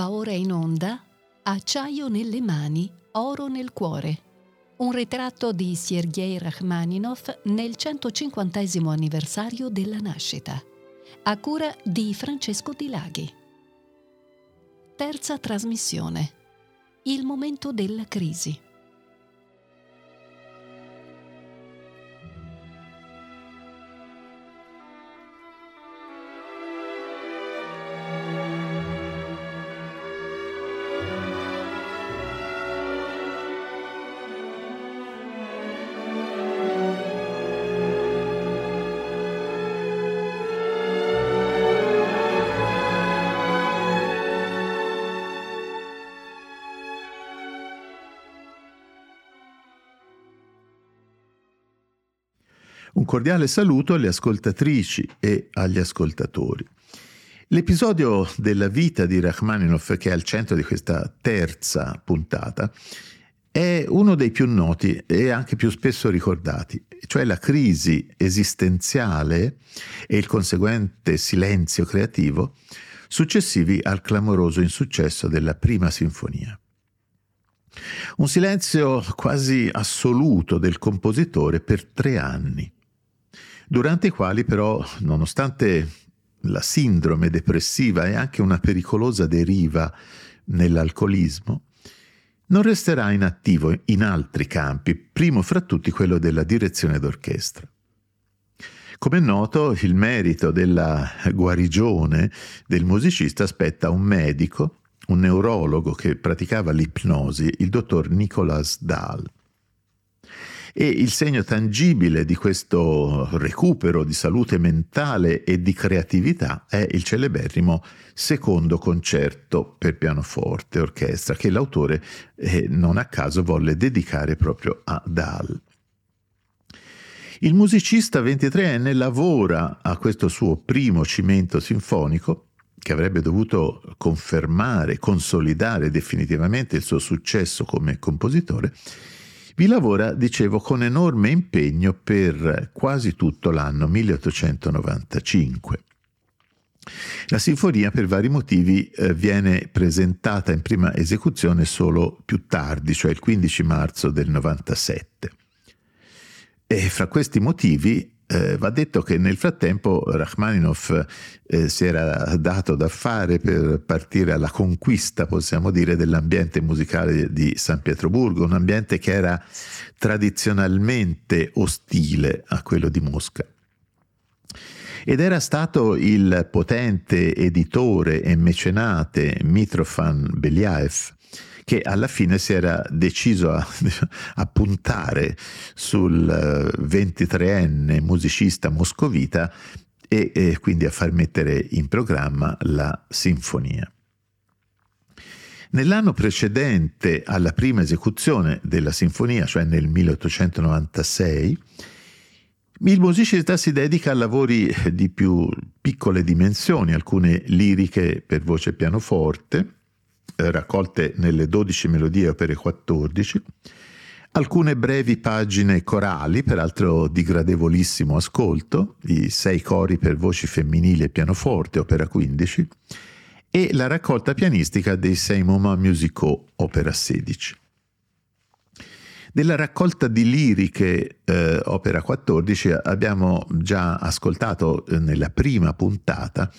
Va ora in onda Acciaio nelle mani, oro nel cuore. Un ritratto di Sergei Rachmaninov nel 150 anniversario della nascita. A cura di Francesco Di Laghi. Terza trasmissione. Il momento della crisi. Cordiale saluto alle ascoltatrici e agli ascoltatori. L'episodio della vita di Rachmaninoff che è al centro di questa terza puntata è uno dei più noti e anche più spesso ricordati, cioè la crisi esistenziale e il conseguente silenzio creativo successivi al clamoroso insuccesso della prima sinfonia. Un silenzio quasi assoluto del compositore per tre anni durante i quali però, nonostante la sindrome depressiva e anche una pericolosa deriva nell'alcolismo, non resterà inattivo in altri campi, primo fra tutti quello della direzione d'orchestra. Come è noto, il merito della guarigione del musicista spetta un medico, un neurologo che praticava l'ipnosi, il dottor Nicolas Dahl. E il segno tangibile di questo recupero di salute mentale e di creatività è il celeberrimo secondo concerto per pianoforte e orchestra che l'autore eh, non a caso volle dedicare proprio a Dahl. Il musicista 23enne lavora a questo suo primo cimento sinfonico che avrebbe dovuto confermare, consolidare definitivamente il suo successo come compositore vi lavora, dicevo, con enorme impegno per quasi tutto l'anno 1895. La sinfonia per vari motivi eh, viene presentata in prima esecuzione solo più tardi, cioè il 15 marzo del 97. E fra questi motivi eh, va detto che nel frattempo Rachmaninoff eh, si era dato da fare per partire alla conquista, possiamo dire, dell'ambiente musicale di San Pietroburgo, un ambiente che era tradizionalmente ostile a quello di Mosca. Ed era stato il potente editore e mecenate Mitrofan Beliaev che alla fine si era deciso a, a puntare sul 23enne eh, musicista moscovita e, e quindi a far mettere in programma la sinfonia. Nell'anno precedente alla prima esecuzione della sinfonia, cioè nel 1896, il musicista si dedica a lavori di più piccole dimensioni, alcune liriche per voce pianoforte, eh, raccolte nelle 12 melodie opere 14, alcune brevi pagine corali, peraltro di gradevolissimo ascolto, i sei cori per voci femminili e pianoforte, opera 15, e la raccolta pianistica dei sei moments musicaux, opera 16. Della raccolta di liriche, eh, opera 14, abbiamo già ascoltato eh, nella prima puntata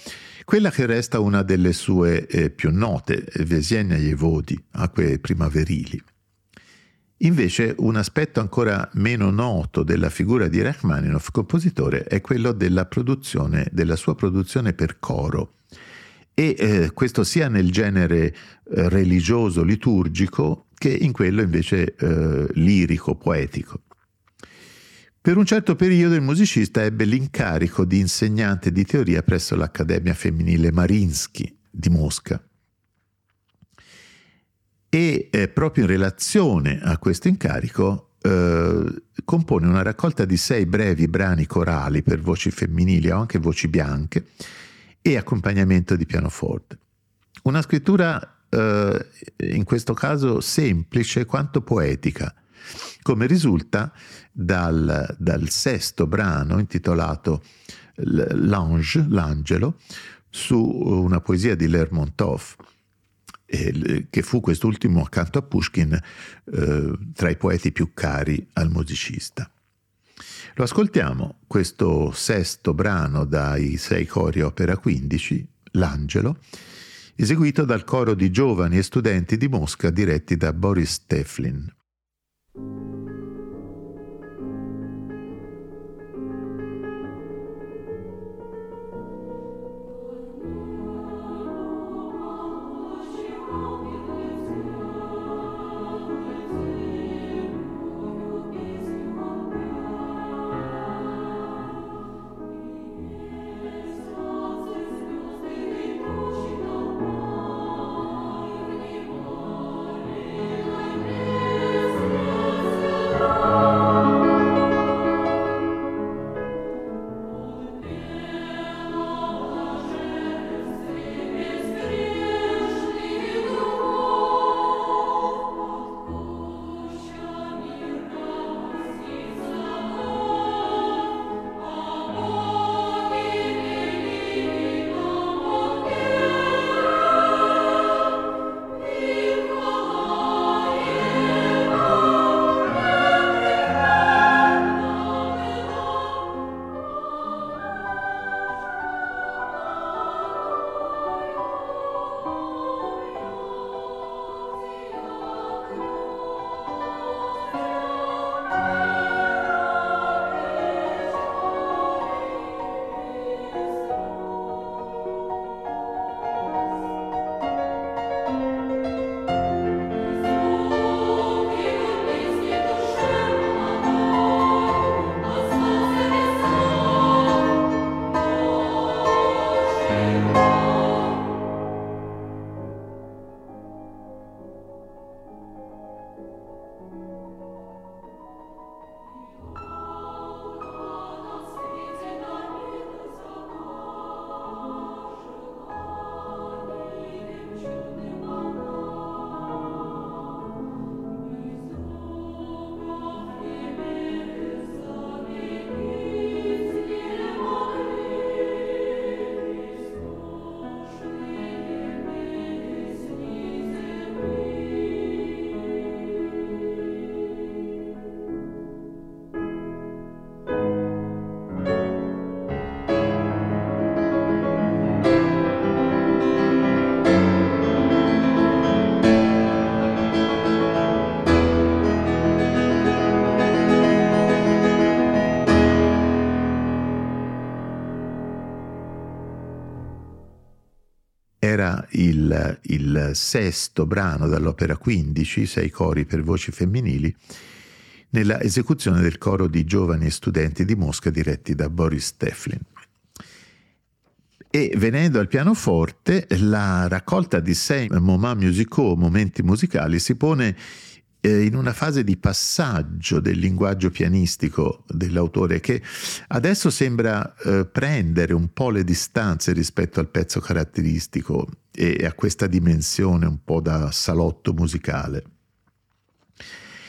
quella che resta una delle sue eh, più note, Vesienia e Vodi, acque primaverili. Invece un aspetto ancora meno noto della figura di Rachmaninoff, compositore, è quello della della sua produzione per coro. E eh, questo sia nel genere eh, religioso liturgico che in quello invece eh, lirico, poetico. Per un certo periodo il musicista ebbe l'incarico di insegnante di teoria presso l'Accademia Femminile Marinsky di Mosca. E eh, proprio in relazione a questo incarico eh, compone una raccolta di sei brevi brani corali per voci femminili o anche voci bianche e accompagnamento di pianoforte. Una scrittura eh, in questo caso semplice quanto poetica, come risulta dal, dal sesto brano intitolato L'Ange, l'angelo, su una poesia di Lermontov. eh, che fu quest'ultimo accanto a Pushkin eh, tra i poeti più cari al musicista. Lo ascoltiamo, questo sesto brano dai sei cori opera 15, L'Angelo, eseguito dal coro di giovani e studenti di Mosca diretti da Boris Teflin. Era il, il sesto brano dall'opera 15, sei cori per voci femminili, nella esecuzione del coro di giovani studenti di Mosca diretti da Boris Teflin. E venendo al pianoforte, la raccolta di sei moments musicaux, momenti musicali, si pone eh, in una fase di passaggio del linguaggio pianistico dell'autore che adesso sembra eh, prendere un po' le distanze rispetto al pezzo caratteristico e a questa dimensione un po' da salotto musicale.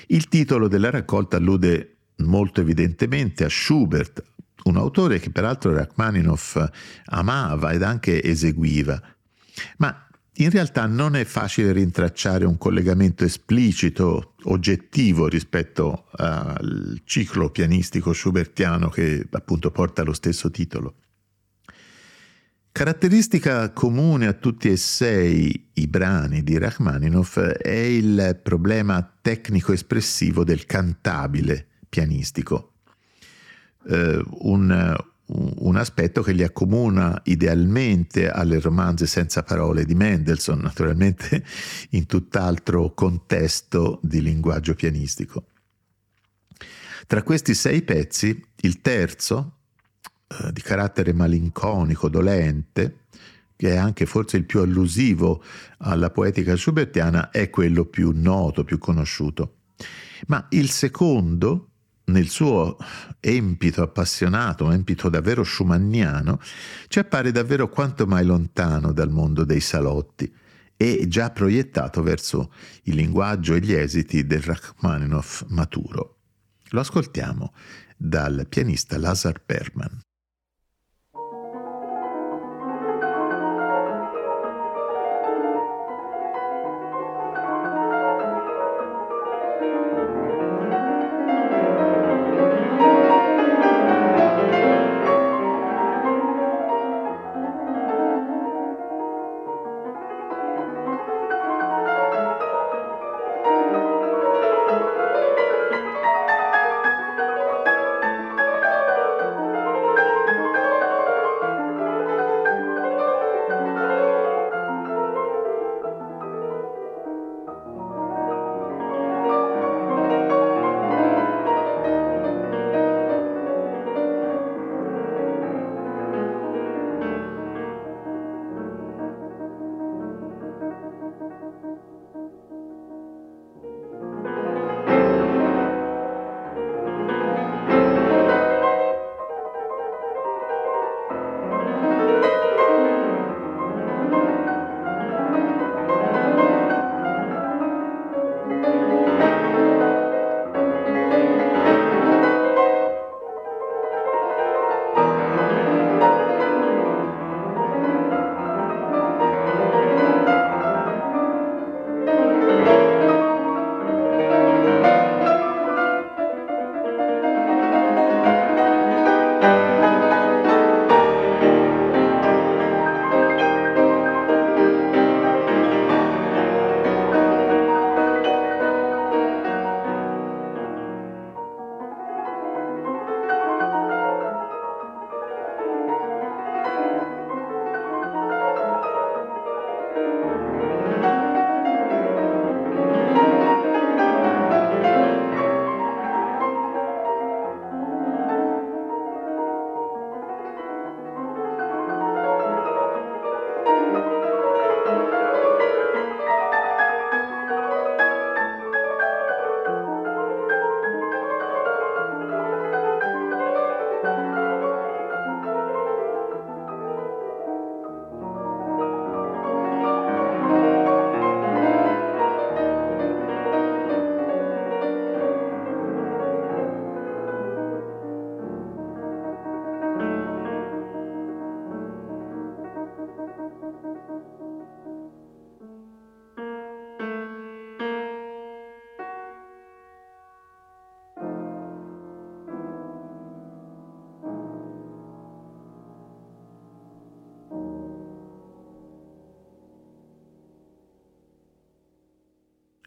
Il titolo della raccolta allude molto evidentemente a Schubert, un autore che peraltro Rachmaninoff amava ed anche eseguiva, ma in realtà non è facile rintracciare un collegamento esplicito, oggettivo rispetto al ciclo pianistico schubertiano che appunto porta lo stesso titolo. Caratteristica comune a tutti e sei i brani di Rachmaninoff è il problema tecnico-espressivo del cantabile pianistico, eh, un, un aspetto che li accomuna idealmente alle romanze senza parole di Mendelssohn, naturalmente in tutt'altro contesto di linguaggio pianistico. Tra questi sei pezzi, il terzo, eh, di carattere malinconico, dolente, che è anche forse il più allusivo alla poetica schubertiana, è quello più noto, più conosciuto. Ma il secondo, nel suo empito appassionato, empito davvero schumanniano, ci appare davvero quanto mai lontano dal mondo dei salotti e già proiettato verso il linguaggio e gli esiti del Rachmaninoff maturo. Lo ascoltiamo dal pianista Lazar Berman.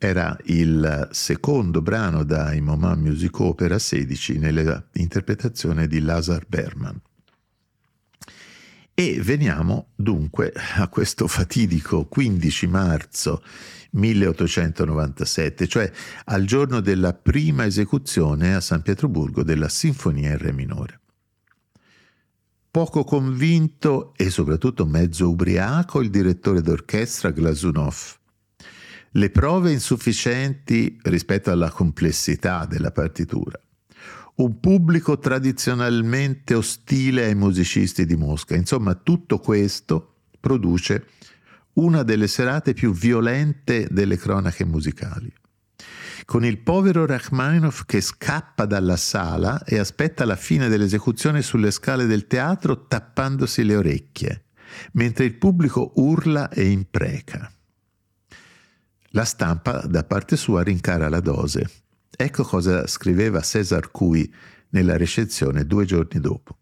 Era il secondo brano dai Moment Music Opera 16 nell'interpretazione di Lazar Berman. E veniamo dunque a questo fatidico 15 marzo 1897, cioè al giorno della prima esecuzione a San Pietroburgo della Sinfonia in Re minore. Poco convinto e soprattutto mezzo ubriaco il direttore d'orchestra Glazunov. Le prove insufficienti rispetto alla complessità della partitura un pubblico tradizionalmente ostile ai musicisti di Mosca. Insomma, tutto questo produce una delle serate più violente delle cronache musicali. Con il povero Rachmaninoff che scappa dalla sala e aspetta la fine dell'esecuzione sulle scale del teatro tappandosi le orecchie, mentre il pubblico urla e impreca. La stampa da parte sua rincara la dose Ecco cosa scriveva Cesar Cui nella recensione due giorni dopo.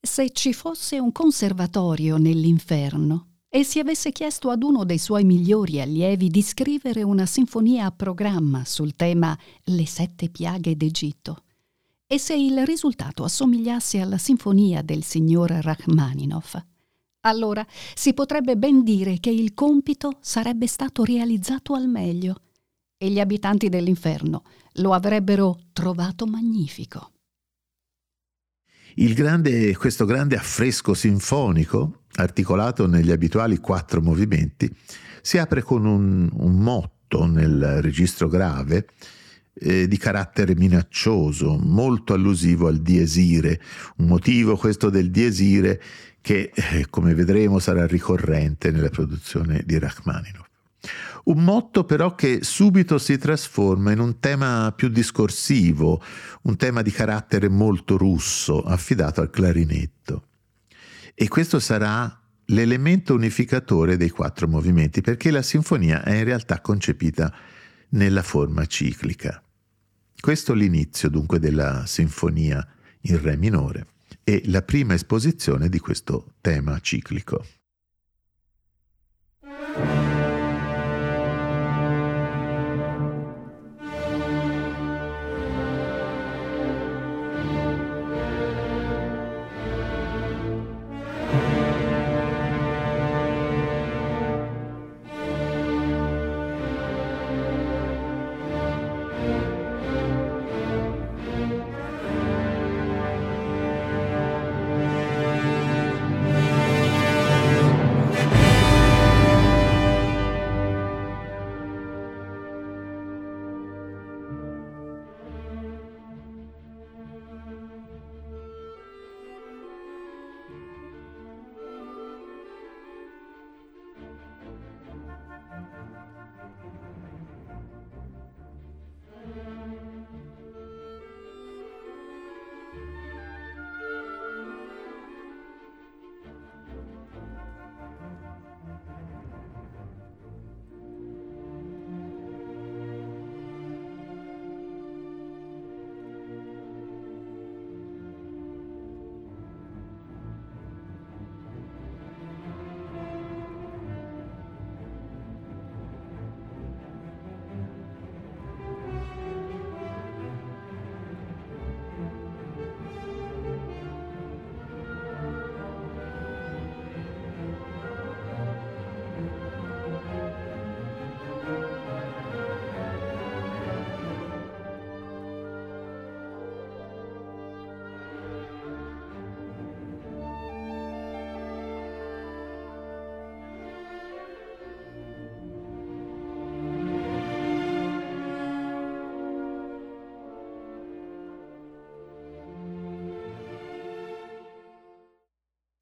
Se ci fosse un conservatorio nell'inferno e si avesse chiesto ad uno dei suoi migliori allievi di scrivere una sinfonia a programma sul tema Le sette piaghe d'Egitto, e se il risultato assomigliasse alla sinfonia del signor Rachmaninoff, allora si potrebbe ben dire che il compito sarebbe stato realizzato al meglio e gli abitanti dell'inferno lo avrebbero trovato magnifico. Grande, questo grande affresco sinfonico, articolato negli abituali quattro movimenti, si apre con un, un motto nel registro grave eh, di carattere minaccioso, molto allusivo al diesire, un motivo questo del diesire che, eh, come vedremo, sarà ricorrente nella produzione di Rachmaninoff. Un motto però che subito si trasforma in un tema più discorsivo, un tema di carattere molto russo, affidato al clarinetto. E questo sarà l'elemento unificatore dei quattro movimenti, perché la sinfonia è in realtà concepita nella forma ciclica. Questo è l'inizio dunque della sinfonia in Re minore e la prima esposizione di questo tema ciclico.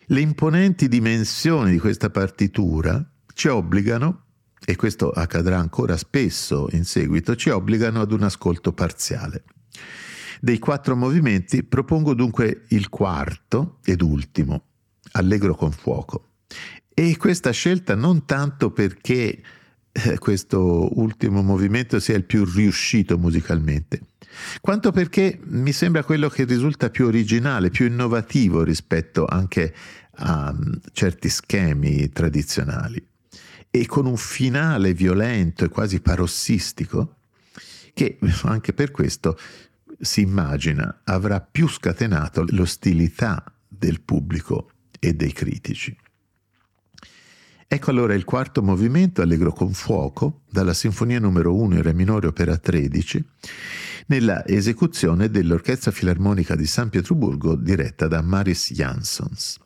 Le imponenti dimensioni di questa partitura ci obbligano, e questo accadrà ancora spesso in seguito, ci obbligano ad un ascolto parziale. Dei quattro movimenti propongo dunque il quarto ed ultimo, Allegro con fuoco. E questa scelta non tanto perché questo ultimo movimento sia il più riuscito musicalmente, quanto perché mi sembra quello che risulta più originale, più innovativo rispetto anche a mm, certi schemi tradizionali. e con un finale violento e quasi parossistico, che anche per questo si immagina avrà più scatenato l'ostilità del pubblico e dei critici. Ecco allora il quarto movimento, Allegro con fuoco, dalla Sinfonia numero 1 in Re minore opera 13, nella esecuzione dell'Orchestra Filarmonica di San Pietroburgo diretta da Maris Jansons.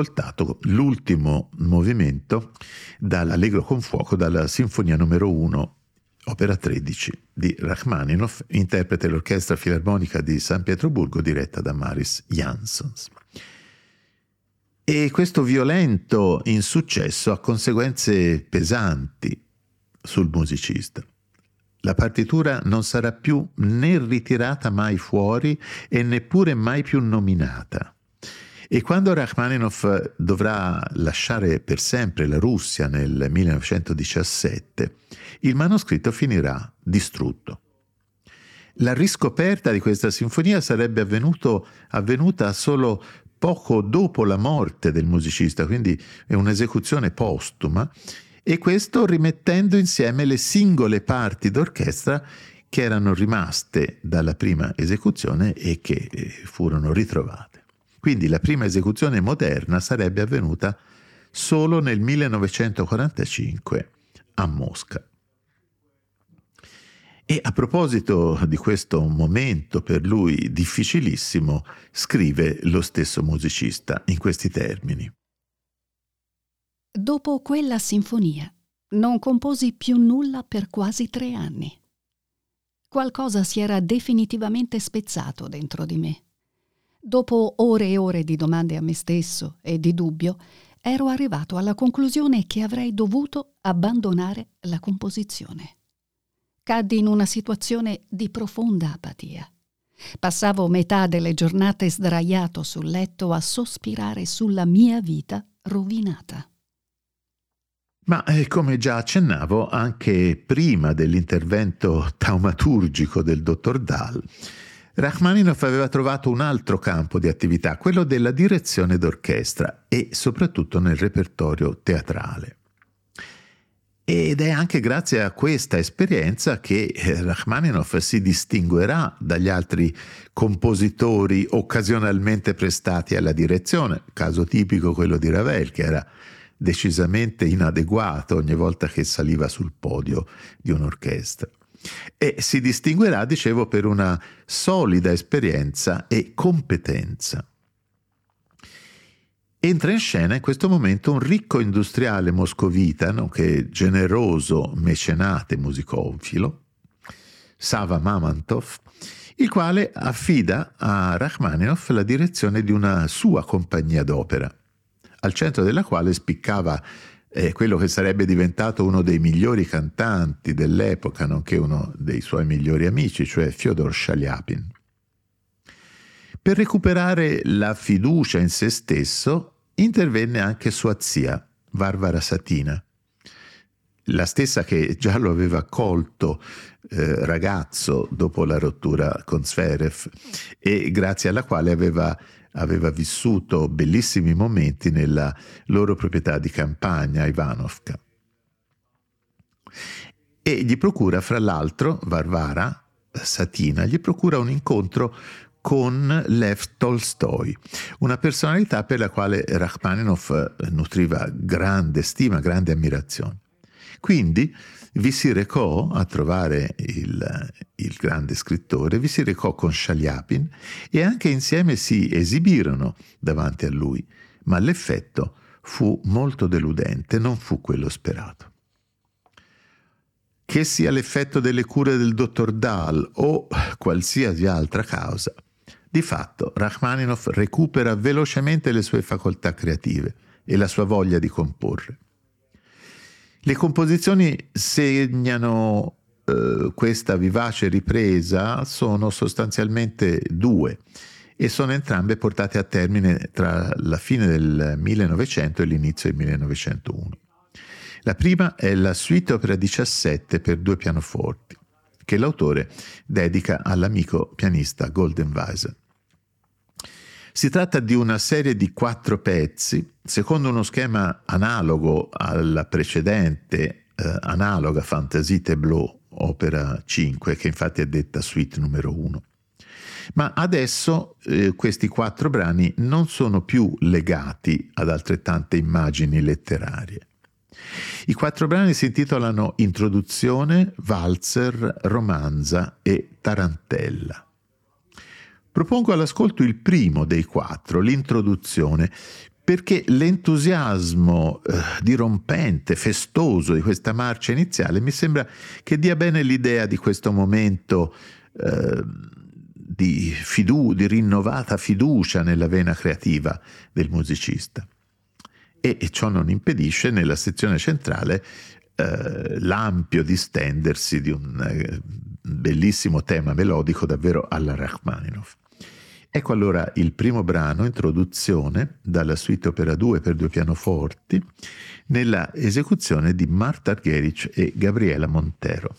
Ascoltato l'ultimo movimento dall'Allegro con fuoco, dalla Sinfonia numero 1, opera 13 di Rachmaninoff, interprete l'Orchestra Filarmonica di San Pietroburgo diretta da Maris Jansons. E questo violento insuccesso ha conseguenze pesanti sul musicista. La partitura non sarà più né ritirata mai fuori e neppure mai più nominata. E quando Rachmaninoff dovrà lasciare per sempre la Russia nel 1917, il manoscritto finirà distrutto. La riscoperta di questa sinfonia sarebbe avvenuto, avvenuta solo poco dopo la morte del musicista, quindi è un'esecuzione postuma, e questo rimettendo insieme le singole parti d'orchestra che erano rimaste dalla prima esecuzione e che eh, furono ritrovate. Quindi la prima esecuzione moderna sarebbe avvenuta solo nel 1945 a Mosca. E a proposito di questo momento per lui difficilissimo, scrive lo stesso musicista in questi termini. Dopo quella sinfonia non composi più nulla per quasi tre anni. Qualcosa si era definitivamente spezzato dentro di me. Dopo ore e ore di domande a me stesso e di dubbio, ero arrivato alla conclusione che avrei dovuto abbandonare la composizione. Caddi in una situazione di profonda apatia. Passavo metà delle giornate sdraiato sul letto a sospirare sulla mia vita rovinata. Ma eh, come già accennavo, anche prima dell'intervento taumaturgico del dottor Dahl, Rachmaninoff aveva trovato un altro campo di attività, quello della direzione d'orchestra e soprattutto nel repertorio teatrale. Ed è anche grazie a questa esperienza che eh, Rachmaninoff si distinguerà dagli altri compositori occasionalmente prestati alla direzione, caso tipico quello di Ravel, che era decisamente inadeguato ogni volta che saliva sul podio di un'orchestra e si distinguerà, dicevo, per una solida esperienza e competenza. Entra in scena in questo momento un ricco industriale moscovita, nonché generoso mecenate musicofilo, Sava Mamantov, il quale affida a Rachmaninoff la direzione di una sua compagnia d'opera, al centro della quale spiccava eh, quello che sarebbe diventato uno dei migliori cantanti dell'epoca, nonché uno dei suoi migliori amici, cioè Fyodor Shaliapin. Per recuperare la fiducia in se stesso, intervenne anche sua zia, Varvara Satina, la stessa che già lo aveva accolto eh, ragazzo dopo la rottura con Sverev e grazie alla quale aveva aveva vissuto bellissimi momenti nella loro proprietà di campagna, Ivanovka. E gli procura, fra l'altro, Varvara Satina, gli procura un incontro con Lev Tolstoi, una personalità per la quale Rachmaninoff nutriva grande stima, grande ammirazione. Quindi vi si recò a trovare il, il grande scrittore, vi si recò con Shaliapin e anche insieme si esibirono davanti a lui, ma l'effetto fu molto deludente, non fu quello sperato. Che sia l'effetto delle cure del dottor Dahl o qualsiasi altra causa, di fatto Rachmaninoff recupera velocemente le sue facoltà creative e la sua voglia di comporre. Le composizioni segnano eh, questa vivace ripresa sono sostanzialmente due e sono entrambe portate a termine tra la fine del 1900 e l'inizio del 1901. La prima è la suite opera 17 per due pianoforti, che l'autore dedica all'amico pianista Golden Weiser. Si tratta di una serie di quattro pezzi, secondo uno schema analogo alla precedente, eh, analoga Fantasie Tableau, opera 5, che infatti è detta suite numero 1. Ma adesso eh, questi quattro brani non sono più legati ad altrettante immagini letterarie. I quattro brani si intitolano Introduzione, Valzer, Romanza e Tarantella. Propongo all'ascolto il primo dei quattro, l'introduzione, perché l'entusiasmo eh, dirompente, festoso di questa marcia iniziale mi sembra che dia bene l'idea di questo momento eh, di, fidu- di rinnovata fiducia nella vena creativa del musicista. E, e ciò non impedisce nella sezione centrale eh, l'ampio distendersi di un eh, bellissimo tema melodico davvero alla Rachmaninoff. Ecco allora il primo brano, introduzione, dalla suite opera 2 per due pianoforti, nella esecuzione di Marta Argerich e Gabriela Montero.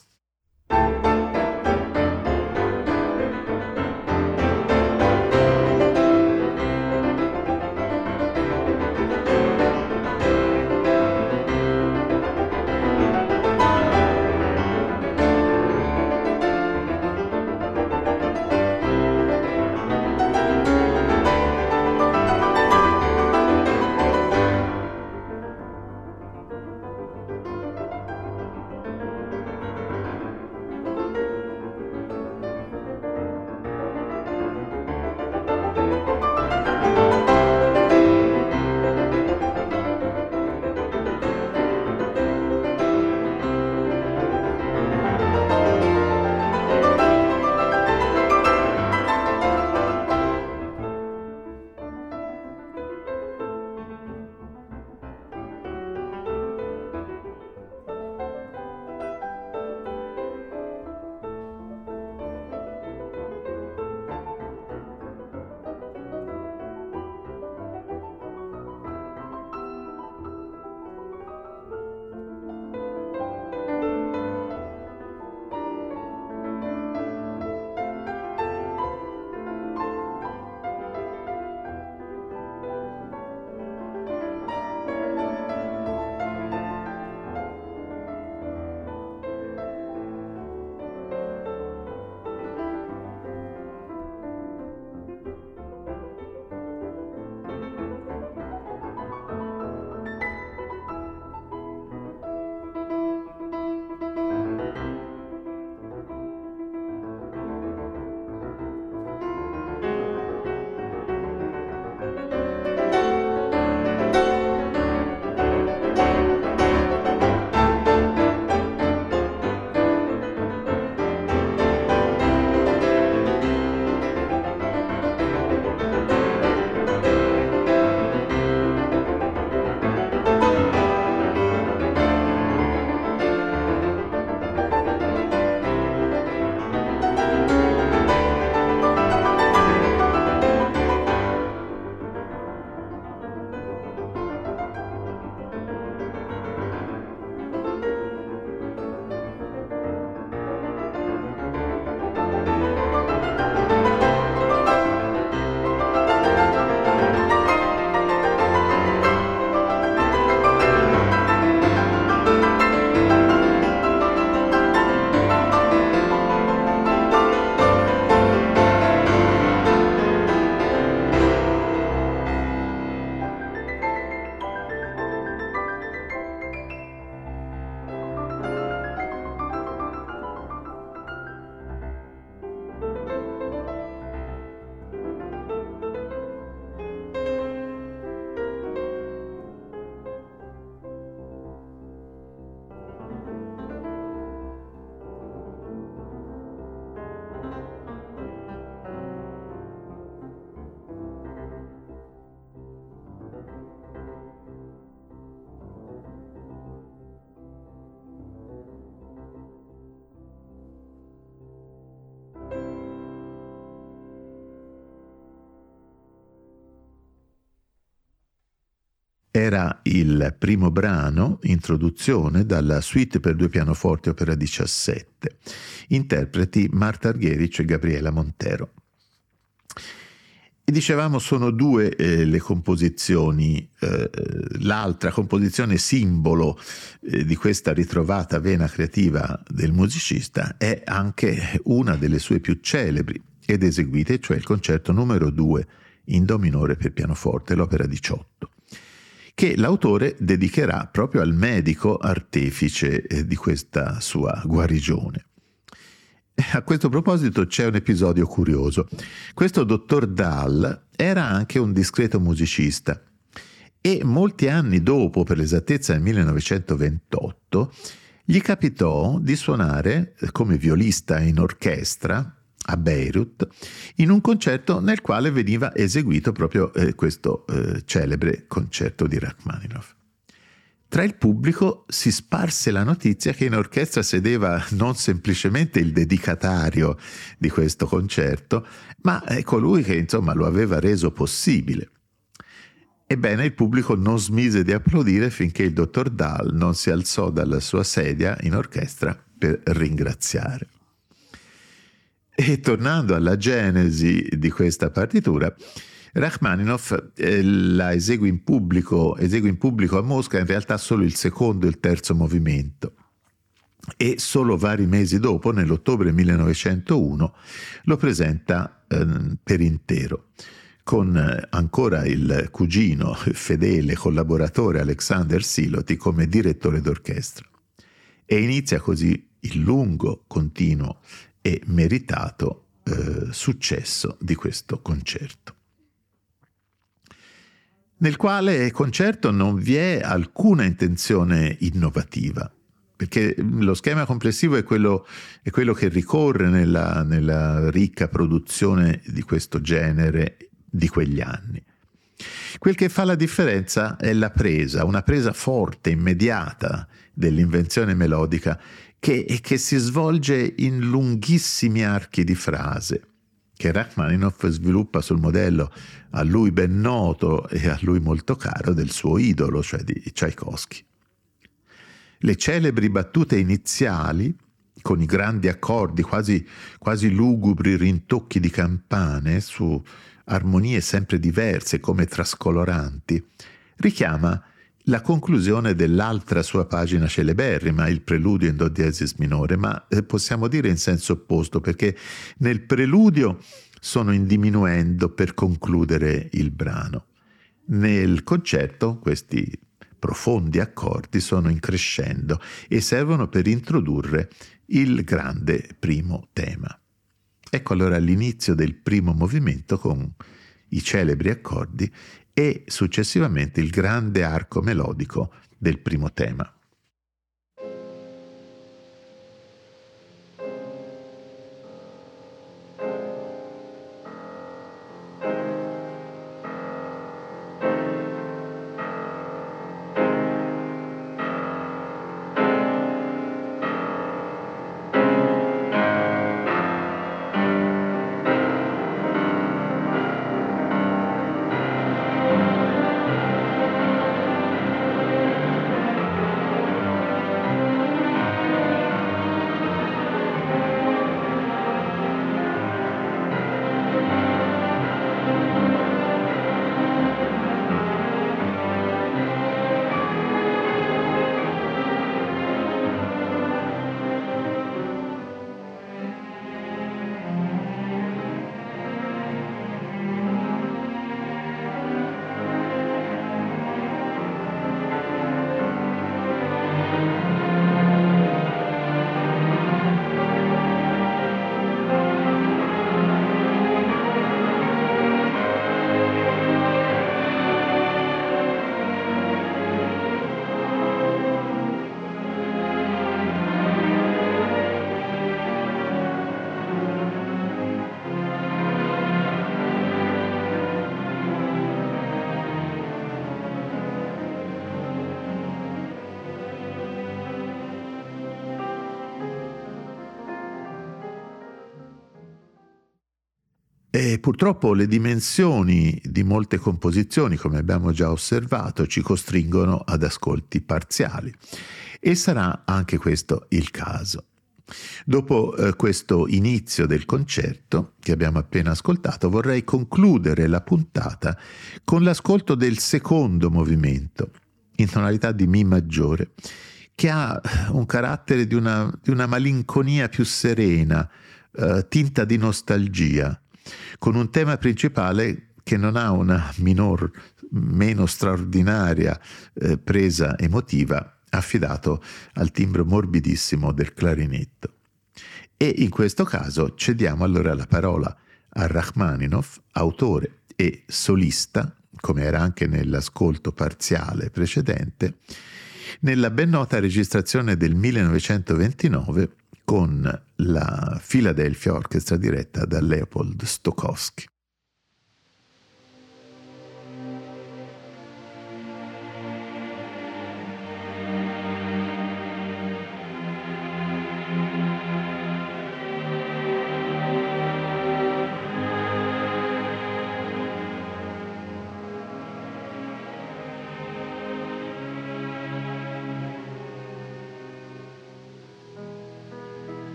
Era il primo brano, introduzione, dalla suite per due pianoforti opera 17. Interpreti Marta Argerich e Gabriela Montero. E dicevamo sono due eh, le composizioni, eh, l'altra composizione simbolo eh, di questa ritrovata vena creativa del musicista è anche una delle sue più celebri ed eseguite, cioè il concerto numero 2 in Do minore per pianoforte, l'opera 18 che l'autore dedicherà proprio al medico artefice eh, di questa sua guarigione. A questo proposito c'è un episodio curioso. Questo dottor Dahl era anche un discreto musicista e molti anni dopo, per l'esattezza nel 1928, gli capitò di suonare come violista in orchestra a Beirut in un concerto nel quale veniva eseguito proprio eh, questo eh, celebre concerto di Rachmaninoff. Tra il pubblico si sparse la notizia che in orchestra sedeva non semplicemente il dedicatario di questo concerto, ma colui che insomma lo aveva reso possibile. Ebbene, il pubblico non smise di applaudire finché il dottor Dahl non si alzò dalla sua sedia in orchestra per ringraziare. E tornando alla genesi di questa partitura, Rachmaninoff eh, la esegue in, pubblico, esegue in pubblico a Mosca in realtà solo il secondo e il terzo movimento e solo vari mesi dopo, nell'ottobre 1901, lo presenta eh, per intero con eh, ancora il cugino fedele collaboratore Alexander Siloti come direttore d'orchestra. E inizia così il lungo, continuo e meritato eh, successo di questo concerto. Nel quale concerto non vi è alcuna intenzione innovativa, perché lo schema complessivo è quello, è quello che ricorre nella, nella ricca produzione di questo genere di quegli anni. Quel che fa la differenza è la presa, una presa forte, immediata dell'invenzione melodica che, che si svolge in lunghissimi archi di frase che Rachmaninoff sviluppa sul modello a lui ben noto e a lui molto caro del suo idolo, cioè di Tchaikovsky. Le celebri battute iniziali, con i grandi accordi, quasi, quasi lugubri rintocchi di campane su armonie sempre diverse come trascoloranti, richiama la conclusione dell'altra sua pagina celeberrima, il preludio in do diesis minore, ma eh, possiamo dire in senso opposto, perché nel preludio sono in diminuendo per concludere il brano. Nel concerto questi profondi accordi sono in crescendo e servono per introdurre il grande primo tema. Ecco allora l'inizio del primo movimento con i celebri accordi e successivamente il grande arco melodico del primo tema. E purtroppo le dimensioni di molte composizioni, come abbiamo già osservato, ci costringono ad ascolti parziali. E sarà anche questo il caso. Dopo eh, questo inizio del concerto che abbiamo appena ascoltato, vorrei concludere la puntata con l'ascolto del secondo movimento, in tonalità di Mi maggiore, che ha un carattere di una, di una malinconia più serena, eh, tinta di nostalgia con un tema principale che non ha una minor, meno straordinaria eh, presa emotiva affidato al timbro morbidissimo del clarinetto. E in questo caso cediamo allora la parola a Rachmaninov, autore e solista, come era anche nell'ascolto parziale precedente, nella ben nota registrazione del 1929 con la Philadelphia Orchestra diretta da Leopold Stokowski.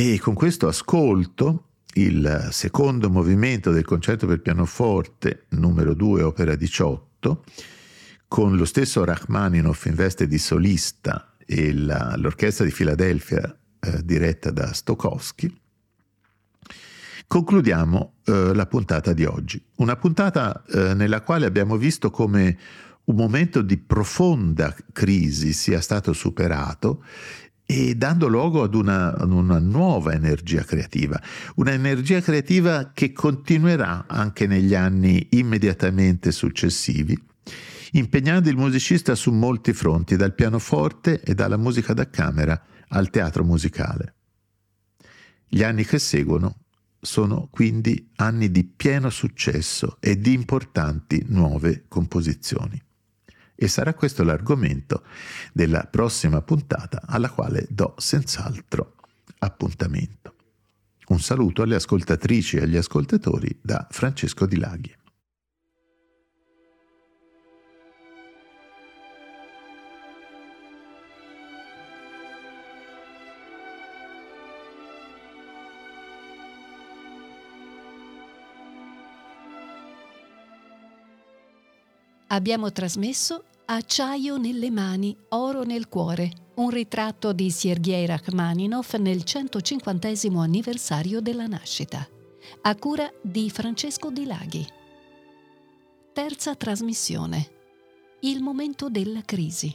E con questo ascolto il secondo movimento del concerto per pianoforte numero 2 opera 18 con lo stesso Rachmaninoff in veste di solista e la, l'orchestra di Filadelfia eh, diretta da Stokowski concludiamo eh, la puntata di oggi. Una puntata eh, nella quale abbiamo visto come un momento di profonda crisi sia stato superato e dando luogo ad una, ad una, nuova energia creativa, una energia creativa che continuerà anche negli anni immediatamente successivi, impegnando il musicista su molti fronti, dal pianoforte e dalla musica da camera al teatro musicale. Gli anni che seguono sono quindi anni di pieno successo e di importanti nuove composizioni e sarà questo l'argomento della prossima puntata alla quale do senz'altro appuntamento. Un saluto alle ascoltatrici e agli ascoltatori da Francesco Di Laghi. Abbiamo trasmesso Acciaio nelle mani, oro nel cuore, un ritratto di Sergei Rachmaninov nel 150 anniversario della nascita, a cura di Francesco Di Laghi. Terza trasmissione. Il momento della crisi.